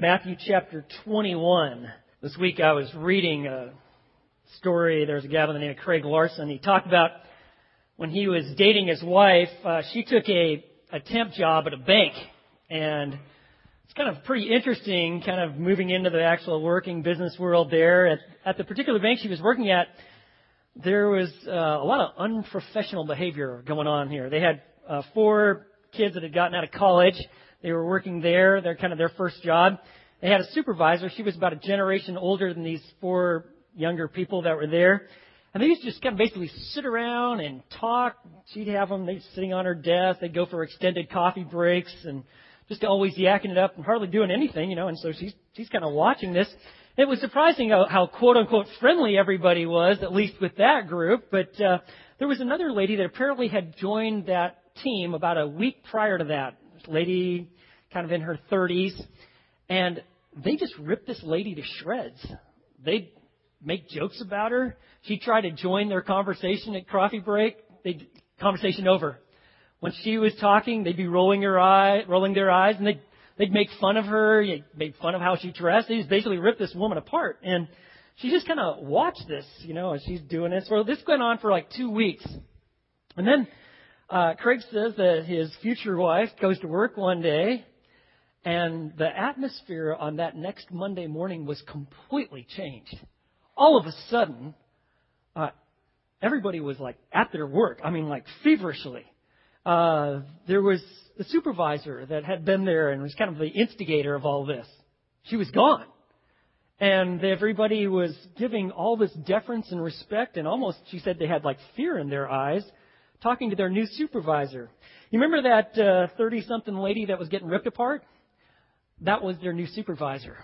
Matthew chapter 21. This week I was reading a story. There's a guy by the name of Craig Larson. He talked about when he was dating his wife, uh, she took a, a temp job at a bank. And it's kind of pretty interesting, kind of moving into the actual working business world there. At, at the particular bank she was working at, there was uh, a lot of unprofessional behavior going on here. They had uh, four kids that had gotten out of college they were working there. They're kind of their first job. They had a supervisor. She was about a generation older than these four younger people that were there. And they used to just kind of basically sit around and talk. She'd have them, they'd sitting on her desk. They'd go for extended coffee breaks and just always yakking it up and hardly doing anything, you know. And so she's, she's kind of watching this. It was surprising how, how quote unquote friendly everybody was, at least with that group. But, uh, there was another lady that apparently had joined that team about a week prior to that lady, kind of in her 30s, and they just ripped this lady to shreds. They make jokes about her. She tried to join their conversation at coffee break. They conversation over. When she was talking, they'd be rolling her eye, rolling their eyes, and they'd they'd make fun of her, They make fun of how she dressed. They just basically ripped this woman apart, and she just kind of watched this, you know, as she's doing this. Well, this went on for like two weeks, and then uh, Craig says that his future wife goes to work one day, and the atmosphere on that next Monday morning was completely changed. All of a sudden, uh, everybody was like at their work. I mean, like feverishly. Uh, there was the supervisor that had been there and was kind of the instigator of all this. She was gone. And everybody was giving all this deference and respect, and almost, she said, they had like fear in their eyes talking to their new supervisor. You remember that 30 uh, something lady that was getting ripped apart? That was their new supervisor.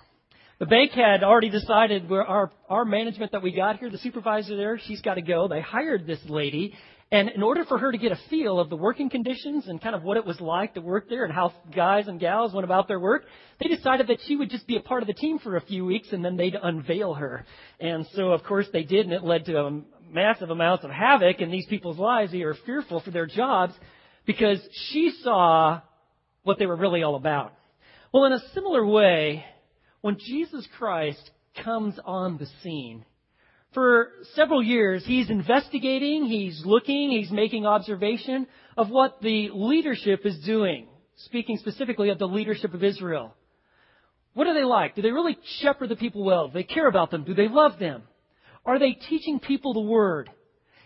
The bank had already decided where our, our management that we got here, the supervisor there, she's got to go. They hired this lady. And in order for her to get a feel of the working conditions and kind of what it was like to work there and how guys and gals went about their work, they decided that she would just be a part of the team for a few weeks and then they'd unveil her. And so, of course, they did, and it led to a massive amounts of havoc in these people's lives. They are fearful for their jobs because she saw what they were really all about. Well, in a similar way, when Jesus Christ comes on the scene, for several years, he's investigating, he's looking, he's making observation of what the leadership is doing, speaking specifically of the leadership of Israel. What are they like? Do they really shepherd the people well? Do they care about them? Do they love them? Are they teaching people the Word?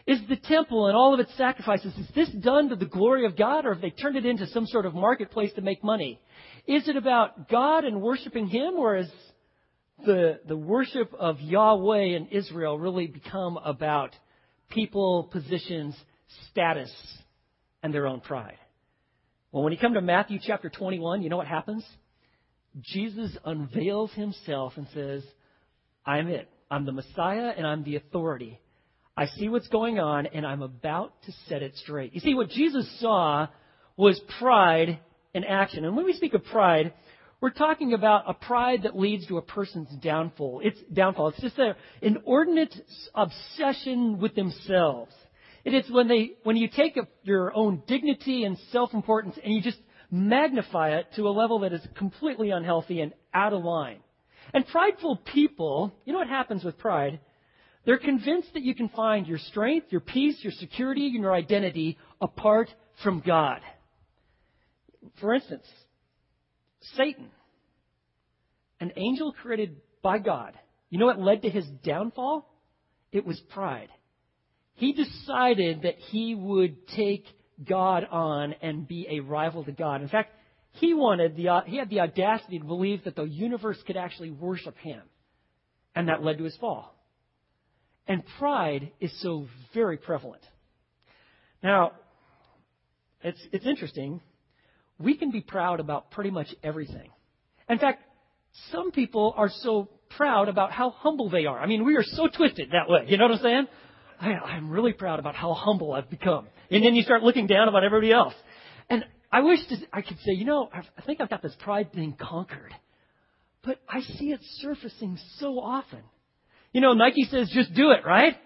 Is the temple and all of its sacrifices, is this done to the glory of God or have they turned it into some sort of marketplace to make money? Is it about God and worshiping Him or has the, the worship of Yahweh in Israel really become about people, positions, status, and their own pride? Well, when you come to Matthew chapter 21, you know what happens? Jesus unveils himself and says, I'm it. I'm the Messiah and I'm the authority. I see what's going on and I'm about to set it straight. You see, what Jesus saw was pride in action. And when we speak of pride, we're talking about a pride that leads to a person's downfall. It's downfall. It's just an inordinate obsession with themselves. It is when they, when you take your own dignity and self-importance and you just magnify it to a level that is completely unhealthy and out of line. And prideful people, you know what happens with pride? They're convinced that you can find your strength, your peace, your security, and your identity apart from God. For instance, Satan, an angel created by God. You know what led to his downfall? It was pride. He decided that he would take God on and be a rival to God. In fact, he wanted the, he had the audacity to believe that the universe could actually worship him. And that led to his fall. And pride is so very prevalent. Now, it's, it's interesting. We can be proud about pretty much everything. In fact, some people are so proud about how humble they are. I mean, we are so twisted that way. You know what I'm saying? I, I'm really proud about how humble I've become. And then you start looking down about everybody else. And I wish to, I could say, you know, I think I've got this pride thing conquered. But I see it surfacing so often. You know, Nike says just do it, right?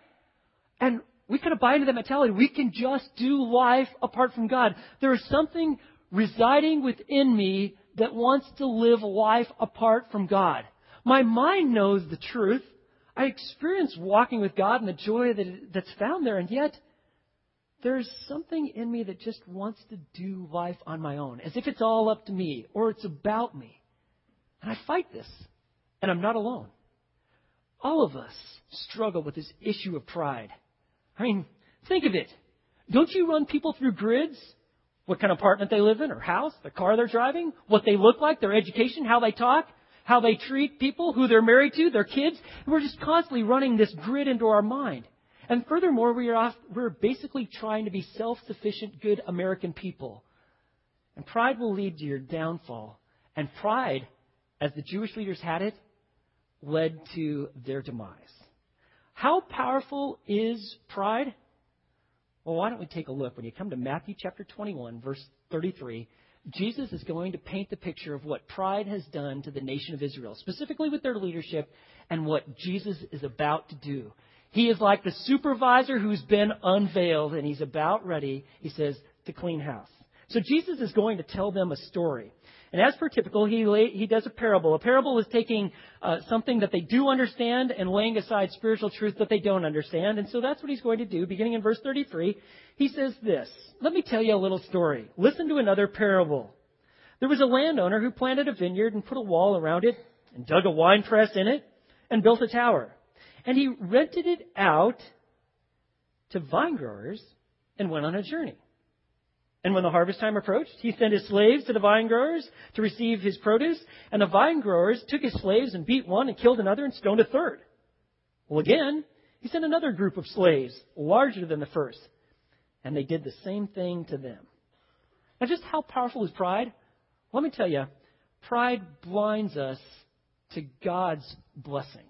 And we kind of buy into that mentality. We can just do life apart from God. There is something residing within me that wants to live life apart from God. My mind knows the truth. I experience walking with God and the joy that, that's found there, and yet there's something in me that just wants to do life on my own, as if it's all up to me or it's about me. And I fight this, and I'm not alone. All of us struggle with this issue of pride. I mean, think of it. Don't you run people through grids? What kind of apartment they live in, or house, the car they're driving, what they look like, their education, how they talk, how they treat people, who they're married to, their kids. We're just constantly running this grid into our mind. And furthermore, we are we're basically trying to be self-sufficient, good American people. And pride will lead to your downfall. And pride, as the Jewish leaders had it, led to their demise. How powerful is pride? Well, why don't we take a look? When you come to Matthew chapter 21, verse 33, Jesus is going to paint the picture of what pride has done to the nation of Israel, specifically with their leadership and what Jesus is about to do. He is like the supervisor who's been unveiled and he's about ready, he says, to clean house. So Jesus is going to tell them a story. And as per typical, he, lay, he does a parable. A parable is taking uh, something that they do understand and laying aside spiritual truth that they don't understand. And so that's what he's going to do. Beginning in verse 33, he says this Let me tell you a little story. Listen to another parable. There was a landowner who planted a vineyard and put a wall around it and dug a wine press in it and built a tower. And he rented it out to vine growers and went on a journey. And when the harvest time approached, he sent his slaves to the vine growers to receive his produce, and the vine growers took his slaves and beat one and killed another and stoned a third. Well, again, he sent another group of slaves, larger than the first, and they did the same thing to them. Now, just how powerful is pride? Let me tell you, pride blinds us to God's blessings.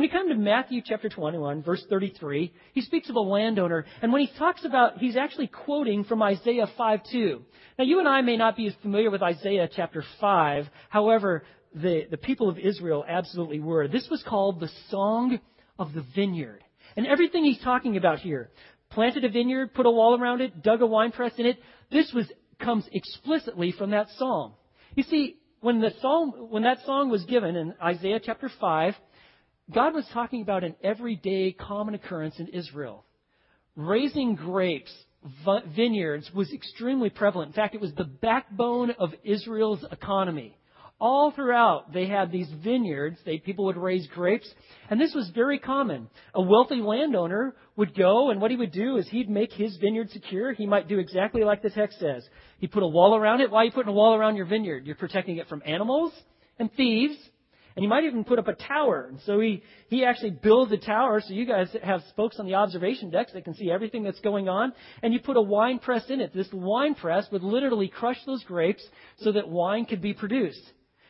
When you come to Matthew chapter 21, verse 33, he speaks of a landowner, and when he talks about, he's actually quoting from Isaiah 5:2. Now, you and I may not be as familiar with Isaiah chapter 5. However, the, the people of Israel absolutely were. This was called the Song of the Vineyard. And everything he's talking about here, planted a vineyard, put a wall around it, dug a winepress in it, this was, comes explicitly from that psalm. You see, when the psalm, when that song was given in Isaiah chapter 5, God was talking about an everyday common occurrence in Israel. Raising grapes, vineyards was extremely prevalent. In fact, it was the backbone of Israel's economy. All throughout, they had these vineyards. They, people would raise grapes, and this was very common. A wealthy landowner would go, and what he would do is he'd make his vineyard secure. He might do exactly like the text says. He put a wall around it. Why are you putting a wall around your vineyard? You're protecting it from animals and thieves and he might even put up a tower. And so he, he actually builds a tower so you guys have spokes on the observation decks that can see everything that's going on. And you put a wine press in it. This wine press would literally crush those grapes so that wine could be produced.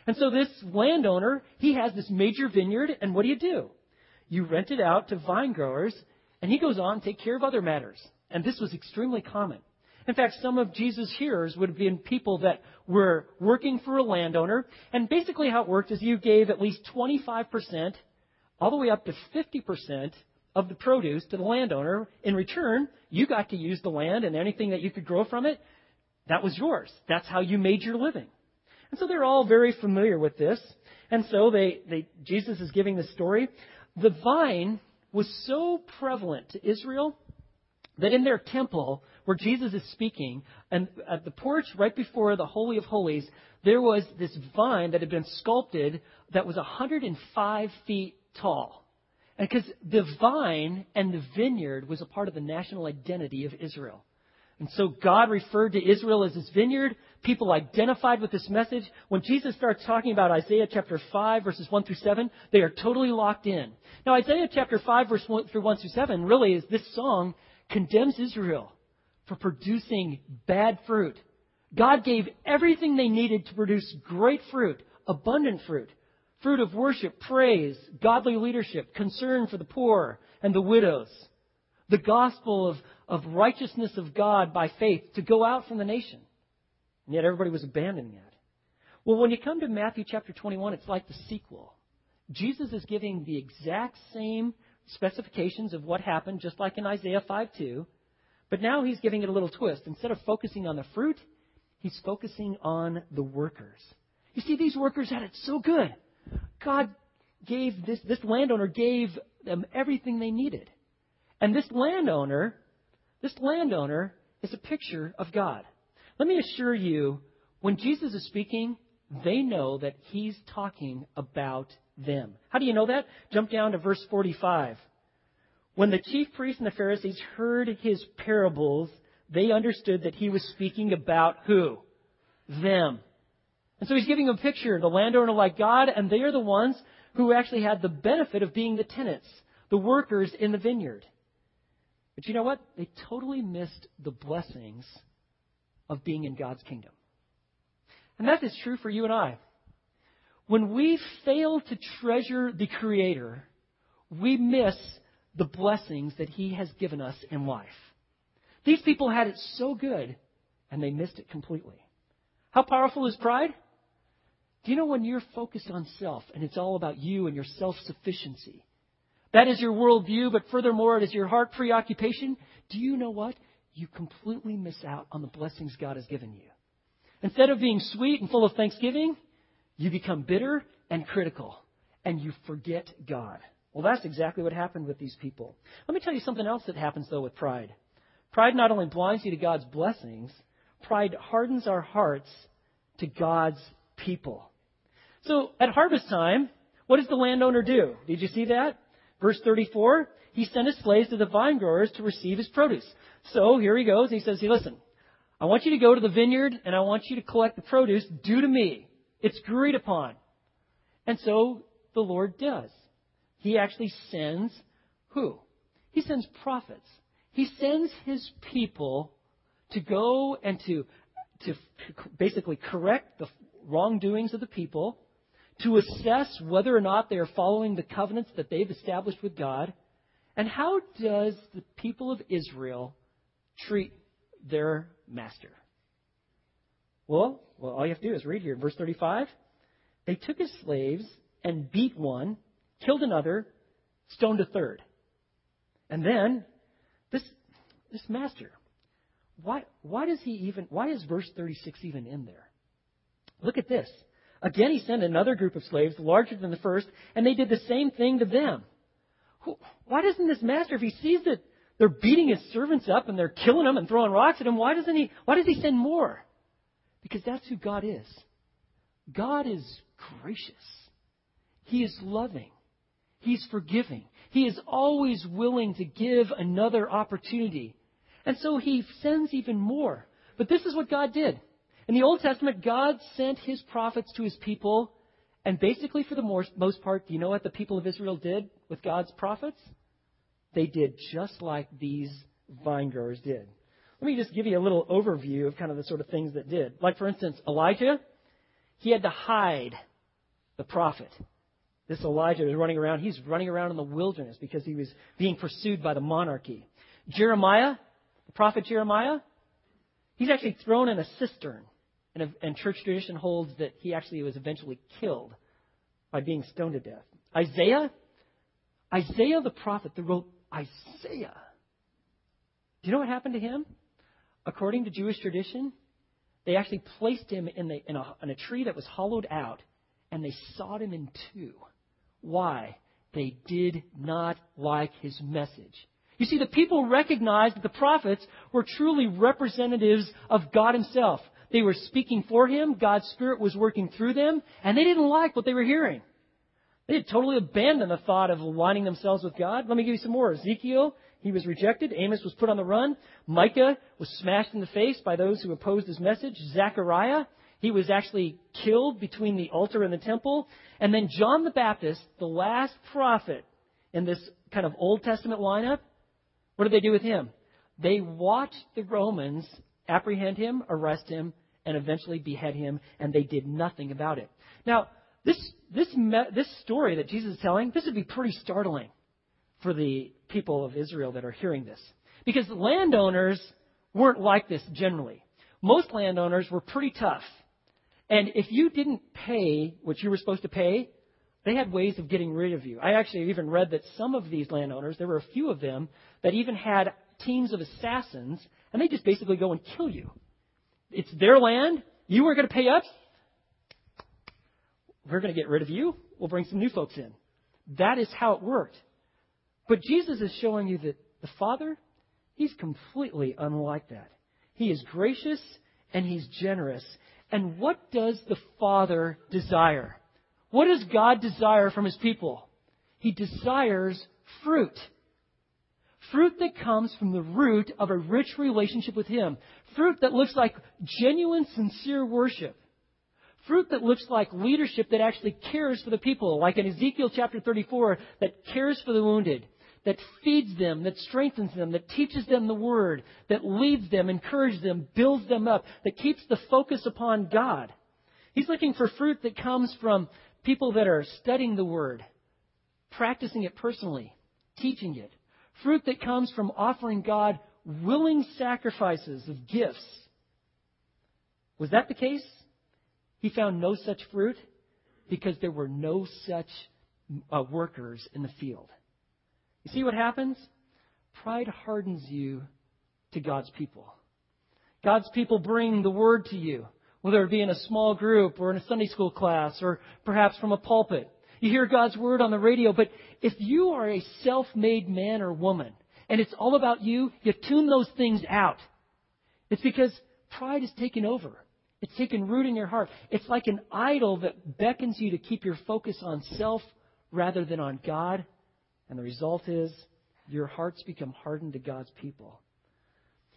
And so this landowner, he has this major vineyard, and what do you do? You rent it out to vine growers, and he goes on to take care of other matters. And this was extremely common. In fact, some of Jesus' hearers would have been people that were working for a landowner. And basically, how it worked is you gave at least 25%, all the way up to 50% of the produce to the landowner. In return, you got to use the land and anything that you could grow from it, that was yours. That's how you made your living. And so they're all very familiar with this. And so they, they, Jesus is giving this story. The vine was so prevalent to Israel that in their temple, where Jesus is speaking, and at the porch right before the Holy of Holies, there was this vine that had been sculpted that was 105 feet tall. And because the vine and the vineyard was a part of the national identity of Israel. And so God referred to Israel as his vineyard. People identified with this message. When Jesus starts talking about Isaiah chapter 5 verses 1 through 7, they are totally locked in. Now Isaiah chapter 5 verse 1 through 1 through 7 really is this song condemns Israel for producing bad fruit. God gave everything they needed to produce great fruit, abundant fruit, fruit of worship, praise, godly leadership, concern for the poor and the widows, the gospel of, of righteousness of God by faith to go out from the nation. And yet everybody was abandoning that. Well, when you come to Matthew chapter 21, it's like the sequel. Jesus is giving the exact same specifications of what happened, just like in Isaiah 5 2. But now he's giving it a little twist. Instead of focusing on the fruit, He's focusing on the workers. You see, these workers had it so good. God gave this, this landowner gave them everything they needed. And this landowner, this landowner is a picture of God. Let me assure you, when Jesus is speaking, they know that he's talking about them. How do you know that? Jump down to verse 45. When the chief priests and the Pharisees heard his parables, they understood that he was speaking about who? Them. And so he's giving a picture, the landowner like God, and they are the ones who actually had the benefit of being the tenants, the workers in the vineyard. But you know what? They totally missed the blessings of being in God's kingdom. And that is true for you and I. When we fail to treasure the Creator, we miss the blessings that He has given us in life. These people had it so good, and they missed it completely. How powerful is pride? Do you know when you're focused on self and it's all about you and your self sufficiency? That is your worldview, but furthermore, it is your heart preoccupation. Do you know what? You completely miss out on the blessings God has given you. Instead of being sweet and full of thanksgiving, you become bitter and critical, and you forget God. Well, that's exactly what happened with these people. Let me tell you something else that happens, though, with pride. Pride not only blinds you to God's blessings, pride hardens our hearts to God's people. So at harvest time, what does the landowner do? Did you see that? Verse 34, he sent his slaves to the vine growers to receive his produce. So here he goes. He says, hey, listen, I want you to go to the vineyard and I want you to collect the produce due to me. It's agreed upon. And so the Lord does. He actually sends who? He sends prophets. He sends his people to go and to, to basically correct the wrongdoings of the people to assess whether or not they are following the covenants that they've established with God. And how does the people of Israel treat their master? Well, well, all you have to do is read here verse 35. They took his slaves and beat one, killed another, stoned a third. And then, this, this master, why, why does he even, why is verse 36 even in there? Look at this. Again, he sent another group of slaves, larger than the first, and they did the same thing to them. Why doesn't this master, if he sees that they're beating his servants up and they're killing them and throwing rocks at him, why doesn't he, why does he send more? Because that's who God is. God is gracious. He is loving. He's forgiving. He is always willing to give another opportunity. And so he sends even more. But this is what God did. In the Old Testament, God sent his prophets to his people, and basically, for the most part, do you know what the people of Israel did with God's prophets? They did just like these vine growers did. Let me just give you a little overview of kind of the sort of things that did. Like, for instance, Elijah, he had to hide the prophet. This Elijah was running around. He's running around in the wilderness because he was being pursued by the monarchy. Jeremiah, the prophet Jeremiah, he's actually thrown in a cistern and, and church tradition holds that he actually was eventually killed by being stoned to death. Isaiah, Isaiah the prophet that wrote Isaiah. Do you know what happened to him? According to Jewish tradition, they actually placed him in, the, in, a, in a tree that was hollowed out and they sawed him in two. Why? They did not like his message. You see, the people recognized that the prophets were truly representatives of God Himself. They were speaking for him. God's Spirit was working through them, and they didn't like what they were hearing. They had totally abandoned the thought of aligning themselves with God. Let me give you some more. Ezekiel, he was rejected. Amos was put on the run. Micah was smashed in the face by those who opposed his message. Zechariah, he was actually killed between the altar and the temple. And then John the Baptist, the last prophet in this kind of Old Testament lineup, what did they do with him? They watched the Romans apprehend him, arrest him, and eventually behead him, and they did nothing about it. Now, this, this, this story that Jesus is telling, this would be pretty startling for the people of Israel that are hearing this. Because landowners weren't like this generally. Most landowners were pretty tough. And if you didn't pay what you were supposed to pay, they had ways of getting rid of you. I actually even read that some of these landowners, there were a few of them, that even had teams of assassins, and they just basically go and kill you it's their land. You weren't going to pay us. We're going to get rid of you. We'll bring some new folks in. That is how it worked. But Jesus is showing you that the Father, He's completely unlike that. He is gracious and He's generous. And what does the Father desire? What does God desire from His people? He desires fruit. Fruit that comes from the root of a rich relationship with Him. Fruit that looks like genuine, sincere worship. Fruit that looks like leadership that actually cares for the people, like in Ezekiel chapter 34, that cares for the wounded, that feeds them, that strengthens them, that teaches them the word, that leads them, encourages them, builds them up, that keeps the focus upon God. He's looking for fruit that comes from people that are studying the word, practicing it personally, teaching it. Fruit that comes from offering God willing sacrifices of gifts. Was that the case? He found no such fruit because there were no such uh, workers in the field. You see what happens? Pride hardens you to God's people. God's people bring the word to you, whether it be in a small group or in a Sunday school class or perhaps from a pulpit. You hear God's word on the radio, but if you are a self-made man or woman and it's all about you, you tune those things out. It's because pride has taken over. It's taken root in your heart. It's like an idol that beckons you to keep your focus on self rather than on God. And the result is your hearts become hardened to God's people.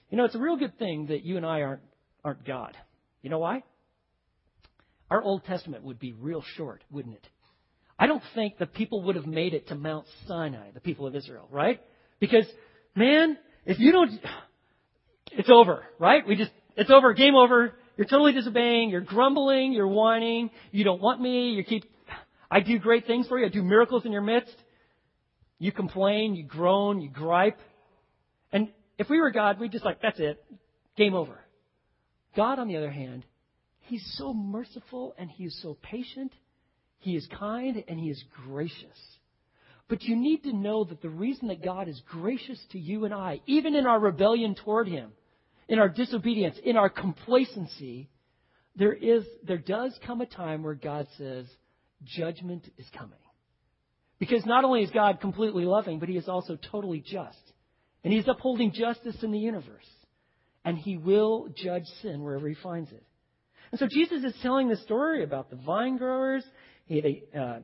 You know, it's a real good thing that you and I aren't, aren't God. You know why? Our Old Testament would be real short, wouldn't it? I don't think the people would have made it to Mount Sinai, the people of Israel, right? Because, man, if you don't, it's over, right? We just, it's over, game over. You're totally disobeying. You're grumbling. You're whining. You don't want me. You keep, I do great things for you. I do miracles in your midst. You complain. You groan. You gripe. And if we were God, we'd just like, that's it. Game over. God, on the other hand, He's so merciful and He is so patient. He is kind and He is gracious. But you need to know that the reason that God is gracious to you and I, even in our rebellion toward Him, in our disobedience, in our complacency, there is there does come a time where God says judgment is coming. Because not only is God completely loving, but he is also totally just. And he's upholding justice in the universe. And he will judge sin wherever he finds it. And so Jesus is telling the story about the vine growers. He, they, uh,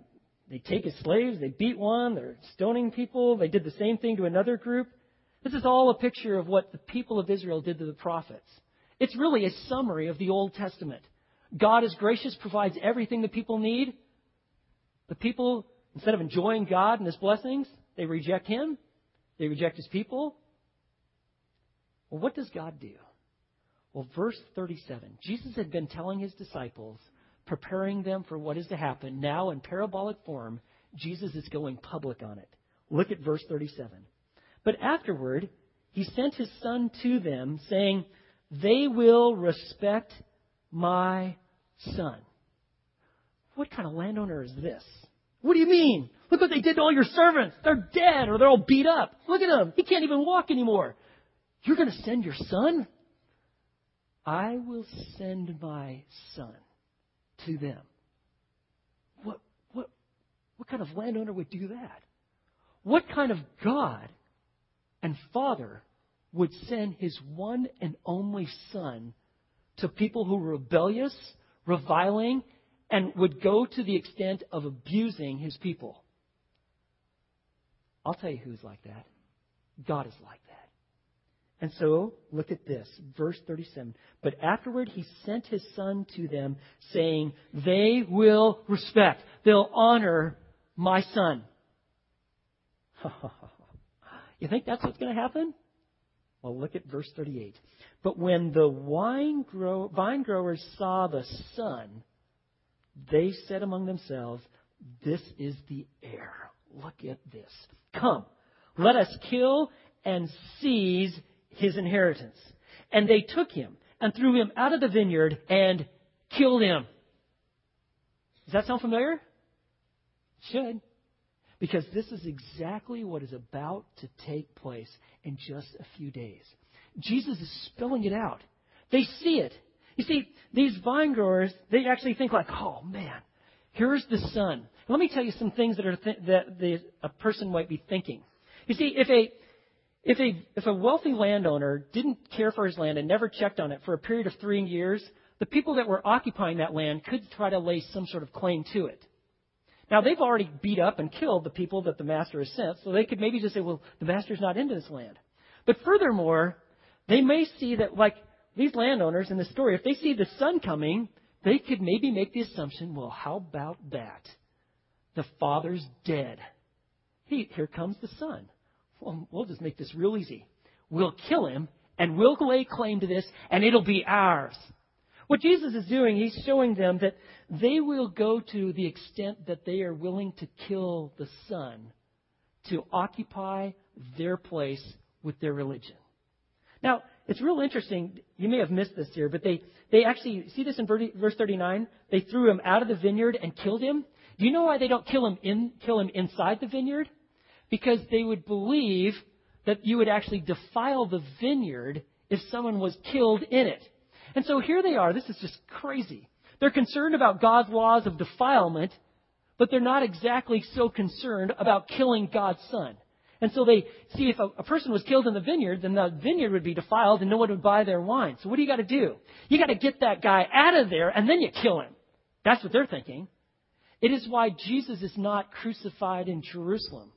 they take his slaves, they beat one, they're stoning people. They did the same thing to another group. This is all a picture of what the people of Israel did to the prophets. It's really a summary of the Old Testament. God is gracious, provides everything the people need. The people, instead of enjoying God and His blessings, they reject Him. They reject His people. Well, what does God do? Well, verse 37 Jesus had been telling His disciples, preparing them for what is to happen. Now, in parabolic form, Jesus is going public on it. Look at verse 37. But afterward, he sent his son to them, saying, They will respect my son. What kind of landowner is this? What do you mean? Look what they did to all your servants. They're dead or they're all beat up. Look at him. He can't even walk anymore. You're going to send your son? I will send my son to them. What, what, what kind of landowner would do that? What kind of God and Father would send his one and only Son to people who were rebellious, reviling, and would go to the extent of abusing his people. I'll tell you who's like that. God is like that. And so, look at this, verse 37. But afterward he sent his son to them, saying, They will respect, they'll honor my son. You think that's what's going to happen? Well, look at verse 38. But when the wine grow, vine growers saw the son, they said among themselves, This is the heir. Look at this. Come, let us kill and seize his inheritance. And they took him and threw him out of the vineyard and killed him. Does that sound familiar? It should. Because this is exactly what is about to take place in just a few days. Jesus is spelling it out. They see it. You see, these vine growers, they actually think like, oh man, here's the son. Let me tell you some things that are th- that the, a person might be thinking. You see, if a if a if a wealthy landowner didn't care for his land and never checked on it for a period of three years, the people that were occupying that land could try to lay some sort of claim to it. Now they've already beat up and killed the people that the master has sent, so they could maybe just say, well, the master's not into this land. But furthermore, they may see that like these landowners in the story, if they see the son coming, they could maybe make the assumption, well, how about that? The father's dead. He, here comes the son. Well, we'll just make this real easy. We'll kill him, and we'll lay claim to this, and it'll be ours. What Jesus is doing, he's showing them that they will go to the extent that they are willing to kill the son to occupy their place with their religion. Now, it's real interesting. You may have missed this here, but they, they actually, see this in verse 39? They threw him out of the vineyard and killed him. Do you know why they don't kill him in, kill him inside the vineyard? Because they would believe that you would actually defile the vineyard if someone was killed in it. And so here they are. This is just crazy. They're concerned about God's laws of defilement, but they're not exactly so concerned about killing God's son. And so they see if a, a, person was killed in the vineyard, then the vineyard would be defiled and no one would buy their wine. So what do you got to do? You got to get that guy out of there and then you kill him. That's what they're thinking. It is why Jesus is not crucified in Jerusalem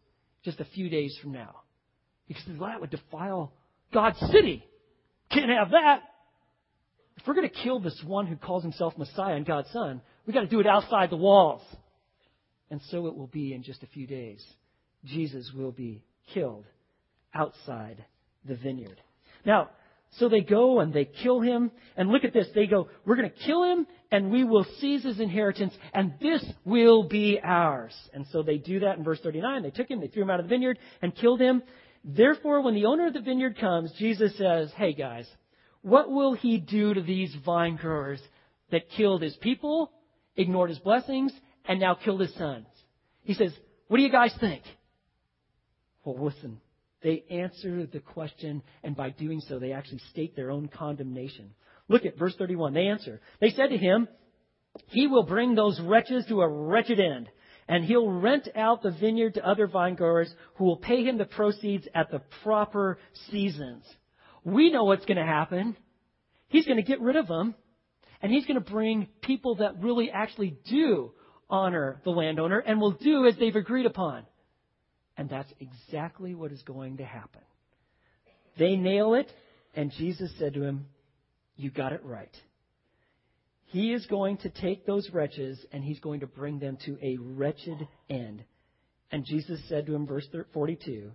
just a few days from now. Because that would defile God's city. Can't have that. If we're going to kill this one who calls himself Messiah and God's Son, we've got to do it outside the walls. And so it will be in just a few days. Jesus will be killed outside the vineyard. Now, so they go and they kill him. And look at this. They go, we're going to kill him and we will seize his inheritance and this will be ours. And so they do that in verse 39. They took him, they threw him out of the vineyard and killed him. Therefore, when the owner of the vineyard comes, Jesus says, hey guys, what will he do to these vine growers that killed his people, ignored his blessings, and now killed his sons? He says, what do you guys think? Well, listen, they answer the question, and by doing so, they actually state their own condemnation. Look at verse 31. They answer. They said to him, He will bring those wretches to a wretched end, and he'll rent out the vineyard to other vine growers who will pay him the proceeds at the proper seasons. We know what's going to happen. He's going to get rid of them, and he's going to bring people that really actually do honor the landowner and will do as they've agreed upon. And that's exactly what is going to happen. They nail it, and Jesus said to him, You got it right. He is going to take those wretches and he's going to bring them to a wretched end. And Jesus said to him, verse 42,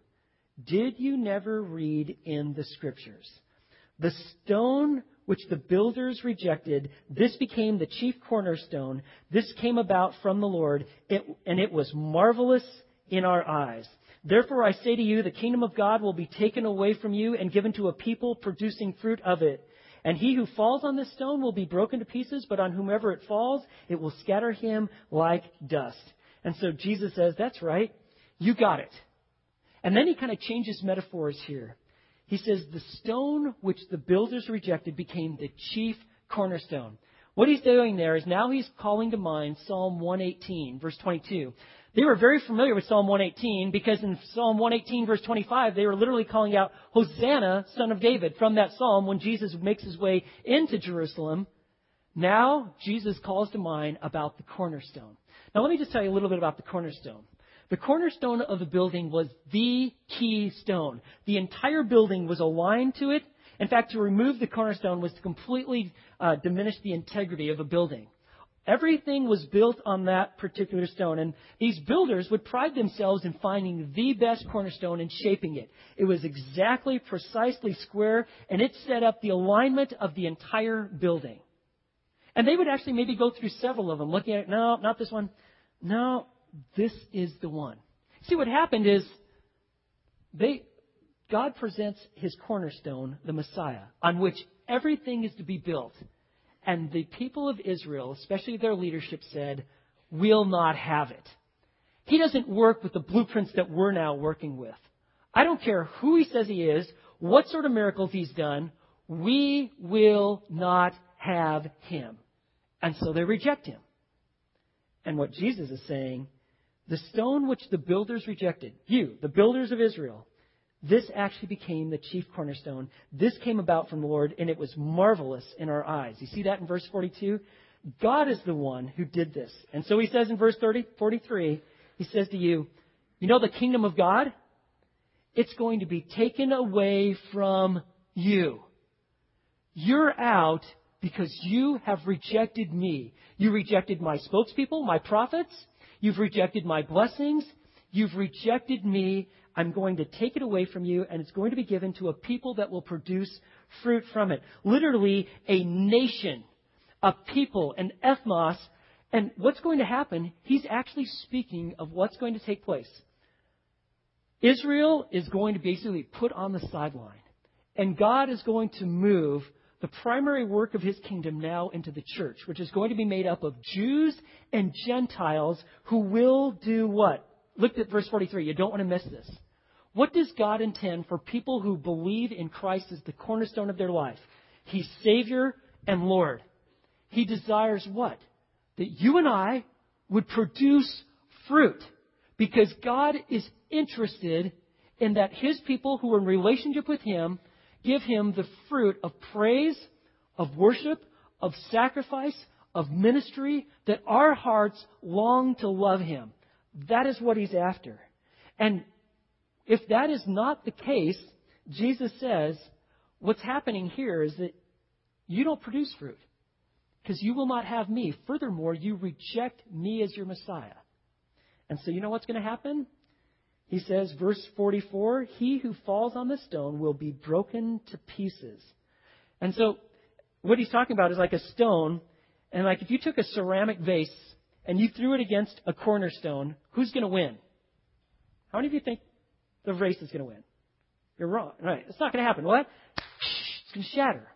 did you never read in the scriptures? The stone which the builders rejected, this became the chief cornerstone. This came about from the Lord, it, and it was marvelous in our eyes. Therefore I say to you, the kingdom of God will be taken away from you and given to a people producing fruit of it. And he who falls on this stone will be broken to pieces, but on whomever it falls, it will scatter him like dust. And so Jesus says, that's right. You got it. And then he kind of changes metaphors here. He says, The stone which the builders rejected became the chief cornerstone. What he's doing there is now he's calling to mind Psalm 118, verse 22. They were very familiar with Psalm 118 because in Psalm 118, verse 25, they were literally calling out, Hosanna, son of David, from that psalm when Jesus makes his way into Jerusalem. Now, Jesus calls to mind about the cornerstone. Now, let me just tell you a little bit about the cornerstone. The cornerstone of the building was the key stone. The entire building was aligned to it. In fact, to remove the cornerstone was to completely uh, diminish the integrity of a building. Everything was built on that particular stone, and these builders would pride themselves in finding the best cornerstone and shaping it. It was exactly, precisely square, and it set up the alignment of the entire building. And they would actually maybe go through several of them, looking at, no, not this one. No, this is the one. See, what happened is they, God presents his cornerstone, the Messiah, on which everything is to be built. And the people of Israel, especially their leadership, said, We'll not have it. He doesn't work with the blueprints that we're now working with. I don't care who he says he is, what sort of miracles he's done, we will not have him. And so they reject him. And what Jesus is saying, the stone which the builders rejected, you, the builders of Israel, this actually became the chief cornerstone. This came about from the Lord, and it was marvelous in our eyes. You see that in verse 42? God is the one who did this. And so he says in verse 30, 43, he says to you, You know the kingdom of God? It's going to be taken away from you. You're out because you have rejected me. You rejected my spokespeople, my prophets. You've rejected my blessings. You've rejected me. I'm going to take it away from you, and it's going to be given to a people that will produce fruit from it. Literally, a nation, a people, an ethnos. And what's going to happen? He's actually speaking of what's going to take place. Israel is going to basically put on the sideline, and God is going to move the primary work of his kingdom now into the church, which is going to be made up of Jews and Gentiles who will do what? Look at verse 43. You don't want to miss this. What does God intend for people who believe in Christ as the cornerstone of their life? He's Savior and Lord. He desires what? That you and I would produce fruit because God is interested in that His people who are in relationship with Him give Him the fruit of praise, of worship, of sacrifice, of ministry, that our hearts long to love Him. That is what He's after. And if that is not the case, Jesus says, what's happening here is that you don't produce fruit because you will not have me. Furthermore, you reject me as your Messiah. And so you know what's going to happen? He says, verse 44, he who falls on the stone will be broken to pieces. And so what he's talking about is like a stone, and like if you took a ceramic vase and you threw it against a cornerstone, who's going to win? How many of you think the race is going to win. You're wrong. Right. It's not going to happen. What? It's going to shatter.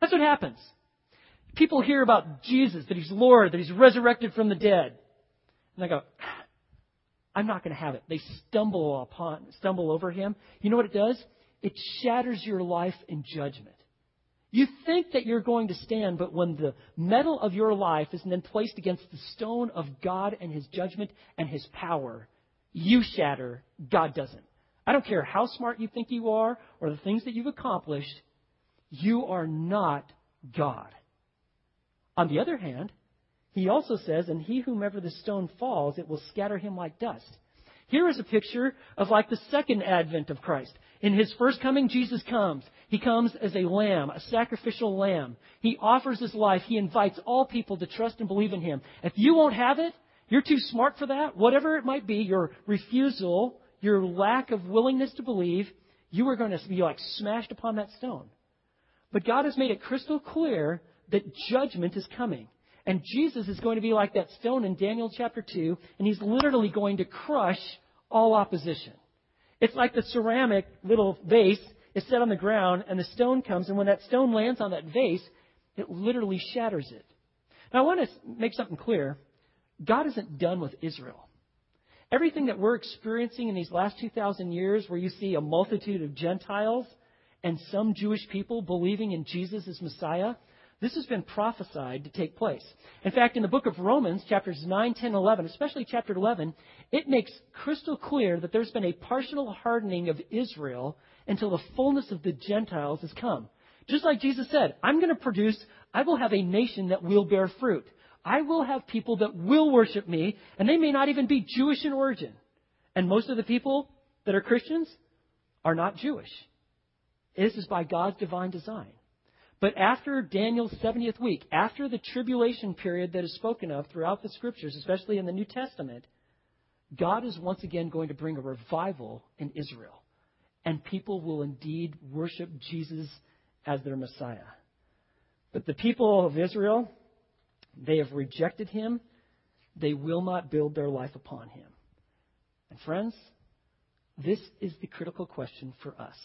That's what happens. People hear about Jesus, that He's Lord, that He's resurrected from the dead. And they go, I'm not going to have it. They stumble upon, stumble over Him. You know what it does? It shatters your life in judgment. You think that you're going to stand, but when the metal of your life is then placed against the stone of God and His judgment and His power, you shatter, God doesn't. I don't care how smart you think you are or the things that you've accomplished, you are not God. On the other hand, he also says, And he whomever the stone falls, it will scatter him like dust. Here is a picture of like the second advent of Christ. In his first coming, Jesus comes. He comes as a lamb, a sacrificial lamb. He offers his life. He invites all people to trust and believe in him. If you won't have it, you're too smart for that, whatever it might be, your refusal your lack of willingness to believe, you are going to be like smashed upon that stone. But God has made it crystal clear that judgment is coming. And Jesus is going to be like that stone in Daniel chapter 2, and he's literally going to crush all opposition. It's like the ceramic little vase is set on the ground, and the stone comes, and when that stone lands on that vase, it literally shatters it. Now, I want to make something clear. God isn't done with Israel. Everything that we're experiencing in these last 2,000 years, where you see a multitude of Gentiles and some Jewish people believing in Jesus as Messiah, this has been prophesied to take place. In fact, in the book of Romans, chapters 9, 10, 11, especially chapter 11, it makes crystal clear that there's been a partial hardening of Israel until the fullness of the Gentiles has come. Just like Jesus said, I'm going to produce, I will have a nation that will bear fruit. I will have people that will worship me, and they may not even be Jewish in origin. And most of the people that are Christians are not Jewish. This is by God's divine design. But after Daniel's 70th week, after the tribulation period that is spoken of throughout the scriptures, especially in the New Testament, God is once again going to bring a revival in Israel. And people will indeed worship Jesus as their Messiah. But the people of Israel, they have rejected him. They will not build their life upon him. And friends, this is the critical question for us.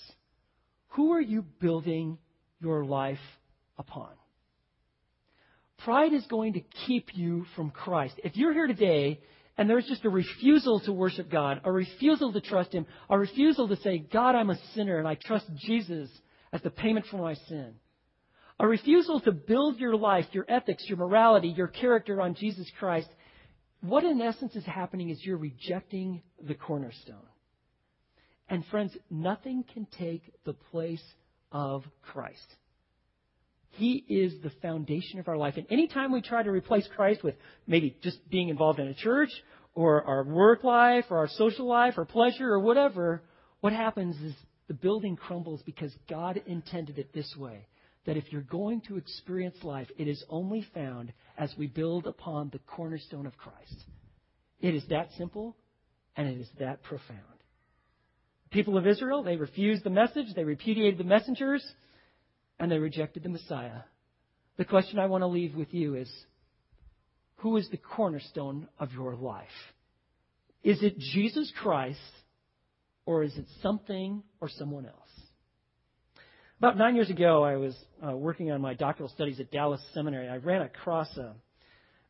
Who are you building your life upon? Pride is going to keep you from Christ. If you're here today and there's just a refusal to worship God, a refusal to trust Him, a refusal to say, God, I'm a sinner and I trust Jesus as the payment for my sin, A refusal to build your life, your ethics, your morality, your character on Jesus Christ, what in essence is happening is you're rejecting the cornerstone. And friends, nothing can take the place of Christ. He is the foundation of our life. And anytime we try to replace Christ with maybe just being involved in a church or our work life or our social life or pleasure or whatever, what happens is the building crumbles because God intended it this way. That if you're going to experience life, it is only found as we build upon the cornerstone of Christ. It is that simple and it is that profound. People of Israel, they refused the message, they repudiated the messengers, and they rejected the Messiah. The question I want to leave with you is who is the cornerstone of your life? Is it Jesus Christ or is it something or someone else? About nine years ago, I was uh, working on my doctoral studies at Dallas Seminary. I ran across a,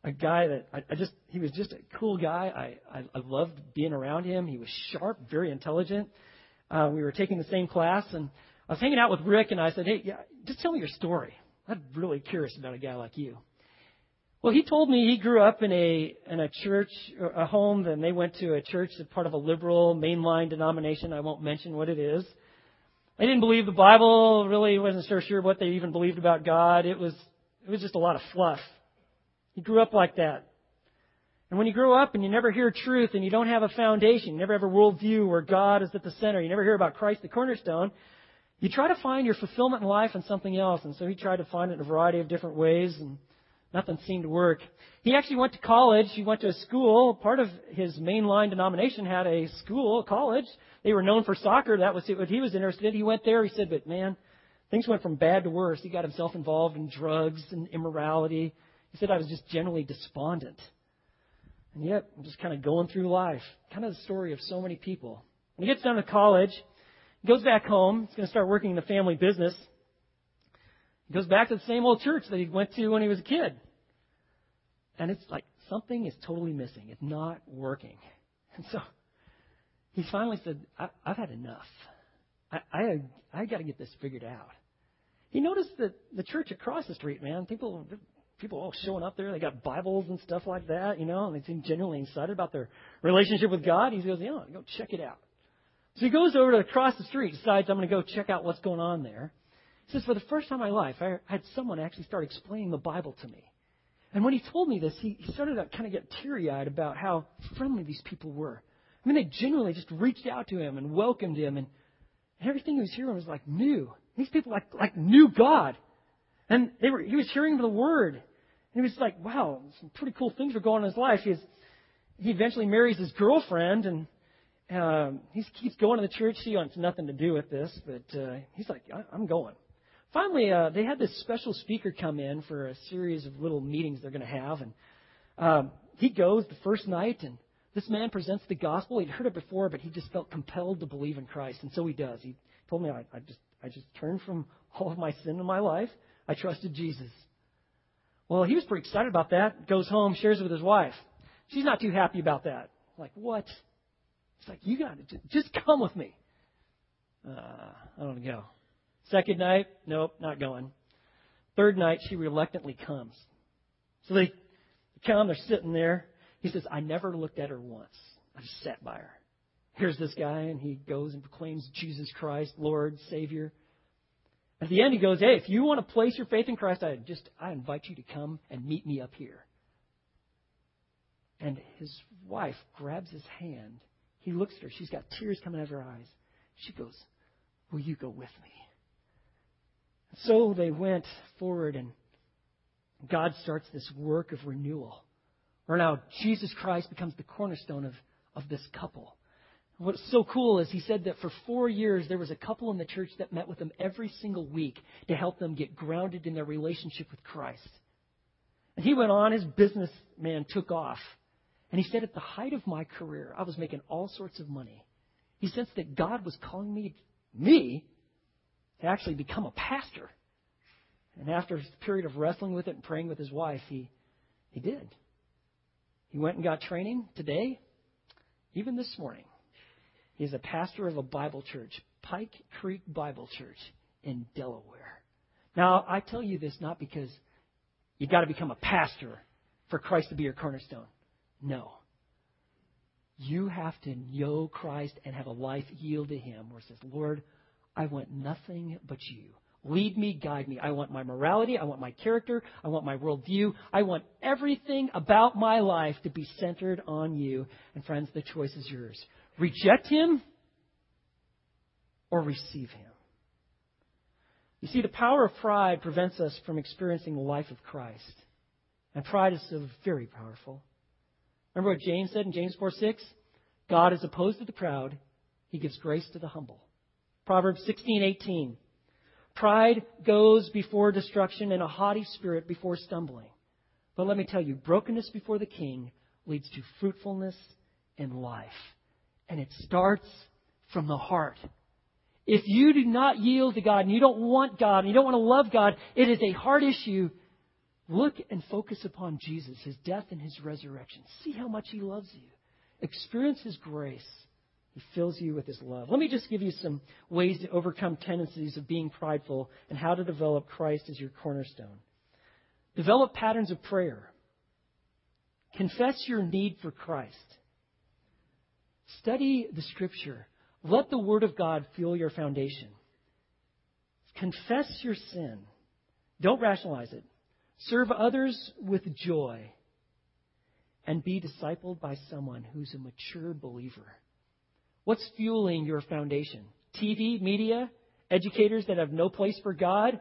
a guy that I, I just, he was just a cool guy. I, I, I loved being around him. He was sharp, very intelligent. Uh, we were taking the same class, and I was hanging out with Rick, and I said, "Hey, yeah, just tell me your story. I'm really curious about a guy like you." Well, he told me he grew up in a in a church, a home. Then they went to a church that's part of a liberal mainline denomination. I won't mention what it is. They didn't believe the Bible. Really, wasn't so sure what they even believed about God. It was it was just a lot of fluff. He grew up like that. And when you grow up and you never hear truth and you don't have a foundation, you never have a worldview where God is at the center, you never hear about Christ the cornerstone, you try to find your fulfillment in life in something else. And so he tried to find it in a variety of different ways, and nothing seemed to work. He actually went to college. He went to a school. Part of his mainline denomination had a school, a college. They were known for soccer. That was what he was interested in. He went there. He said, but man, things went from bad to worse. He got himself involved in drugs and immorality. He said, I was just generally despondent. And yet, I'm just kind of going through life. Kind of the story of so many people. When he gets down to college, goes back home. He's going to start working in the family business. He goes back to the same old church that he went to when he was a kid. And it's like something is totally missing. It's not working. And so he finally said, I, have had enough. I, I, I got to get this figured out. He noticed that the church across the street, man, people, people all showing up there. They got Bibles and stuff like that, you know, and they seem genuinely excited about their relationship with God. He goes, you know, go check it out. So he goes over to across the street, decides I'm going to go check out what's going on there. He says, for the first time in my life, I had someone actually start explaining the Bible to me. And when he told me this, he, started to kind of get teary eyed about how friendly these people were. I mean, they genuinely just reached out to him and welcomed him, and, everything he was hearing was like new. These people like like knew God, and they were he was hearing the word, he was like, wow, some pretty cool things were going on in his life. He he eventually marries his girlfriend, and um, he keeps going to the church. She wants nothing to do with this, but uh, he's like, I'm going. Finally, uh, they had this special speaker come in for a series of little meetings they're going to have, and um, he goes the first night, and this man presents the gospel. He'd heard it before, but he just felt compelled to believe in Christ, and so he does. He told me, I, I just, I just turned from all of my sin in my life. I trusted Jesus. Well, he was pretty excited about that. Goes home, shares it with his wife. She's not too happy about that. Like, what? It's like, you got to just come with me. Uh, I don't go. Second night, nope, not going. Third night, she reluctantly comes. So they come, they're sitting there. He says, I never looked at her once. I just sat by her. Here's this guy, and he goes and proclaims Jesus Christ, Lord, Savior. At the end, he goes, Hey, if you want to place your faith in Christ, I just I invite you to come and meet me up here. And his wife grabs his hand he looks at her. She's got tears coming out of her eyes. She goes, Will you go with me? So they went forward, and God starts this work of renewal. Where now Jesus Christ becomes the cornerstone of, of this couple. What's so cool is he said that for four years there was a couple in the church that met with them every single week to help them get grounded in their relationship with Christ. And he went on, his businessman took off. And he said, at the height of my career, I was making all sorts of money. He sensed that God was calling me, me, to actually become a pastor. And after a period of wrestling with it and praying with his wife, he, he did. He went and got training today, even this morning. He's a pastor of a Bible church, Pike Creek Bible Church in Delaware. Now, I tell you this not because you've got to become a pastor for Christ to be your cornerstone. No. You have to know Christ and have a life yield to Him where it says, Lord, I want nothing but you. Lead me, guide me. I want my morality. I want my character. I want my worldview. I want everything about my life to be centered on you. And friends, the choice is yours. Reject Him or receive Him. You see, the power of pride prevents us from experiencing the life of Christ. And pride is so very powerful. Remember what James said in James 4 6? God is opposed to the proud, he gives grace to the humble. Proverbs sixteen eighteen. Pride goes before destruction and a haughty spirit before stumbling. But let me tell you, brokenness before the king leads to fruitfulness and life. And it starts from the heart. If you do not yield to God and you don't want God and you don't want to love God, it is a hard issue. Look and focus upon Jesus, his death and his resurrection. See how much he loves you. Experience his grace. He fills you with his love. Let me just give you some ways to overcome tendencies of being prideful and how to develop Christ as your cornerstone. Develop patterns of prayer. Confess your need for Christ. Study the scripture. Let the Word of God fuel your foundation. Confess your sin. Don't rationalize it. Serve others with joy. And be discipled by someone who's a mature believer. What's fueling your foundation? TV, media, educators that have no place for God?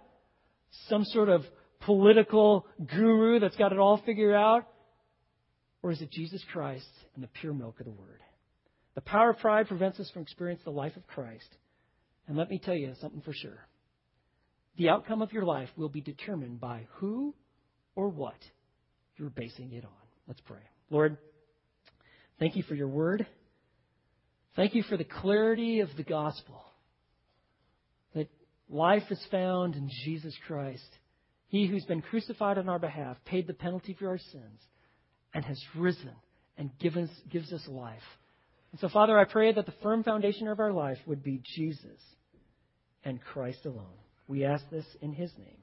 Some sort of political guru that's got it all figured out? Or is it Jesus Christ and the pure milk of the Word? The power of pride prevents us from experiencing the life of Christ. And let me tell you something for sure. The outcome of your life will be determined by who or what you're basing it on. Let's pray. Lord, thank you for your word. Thank you for the clarity of the gospel. That life is found in Jesus Christ. He who's been crucified on our behalf, paid the penalty for our sins, and has risen and given, gives us life. And so, Father, I pray that the firm foundation of our life would be Jesus and Christ alone. We ask this in His name.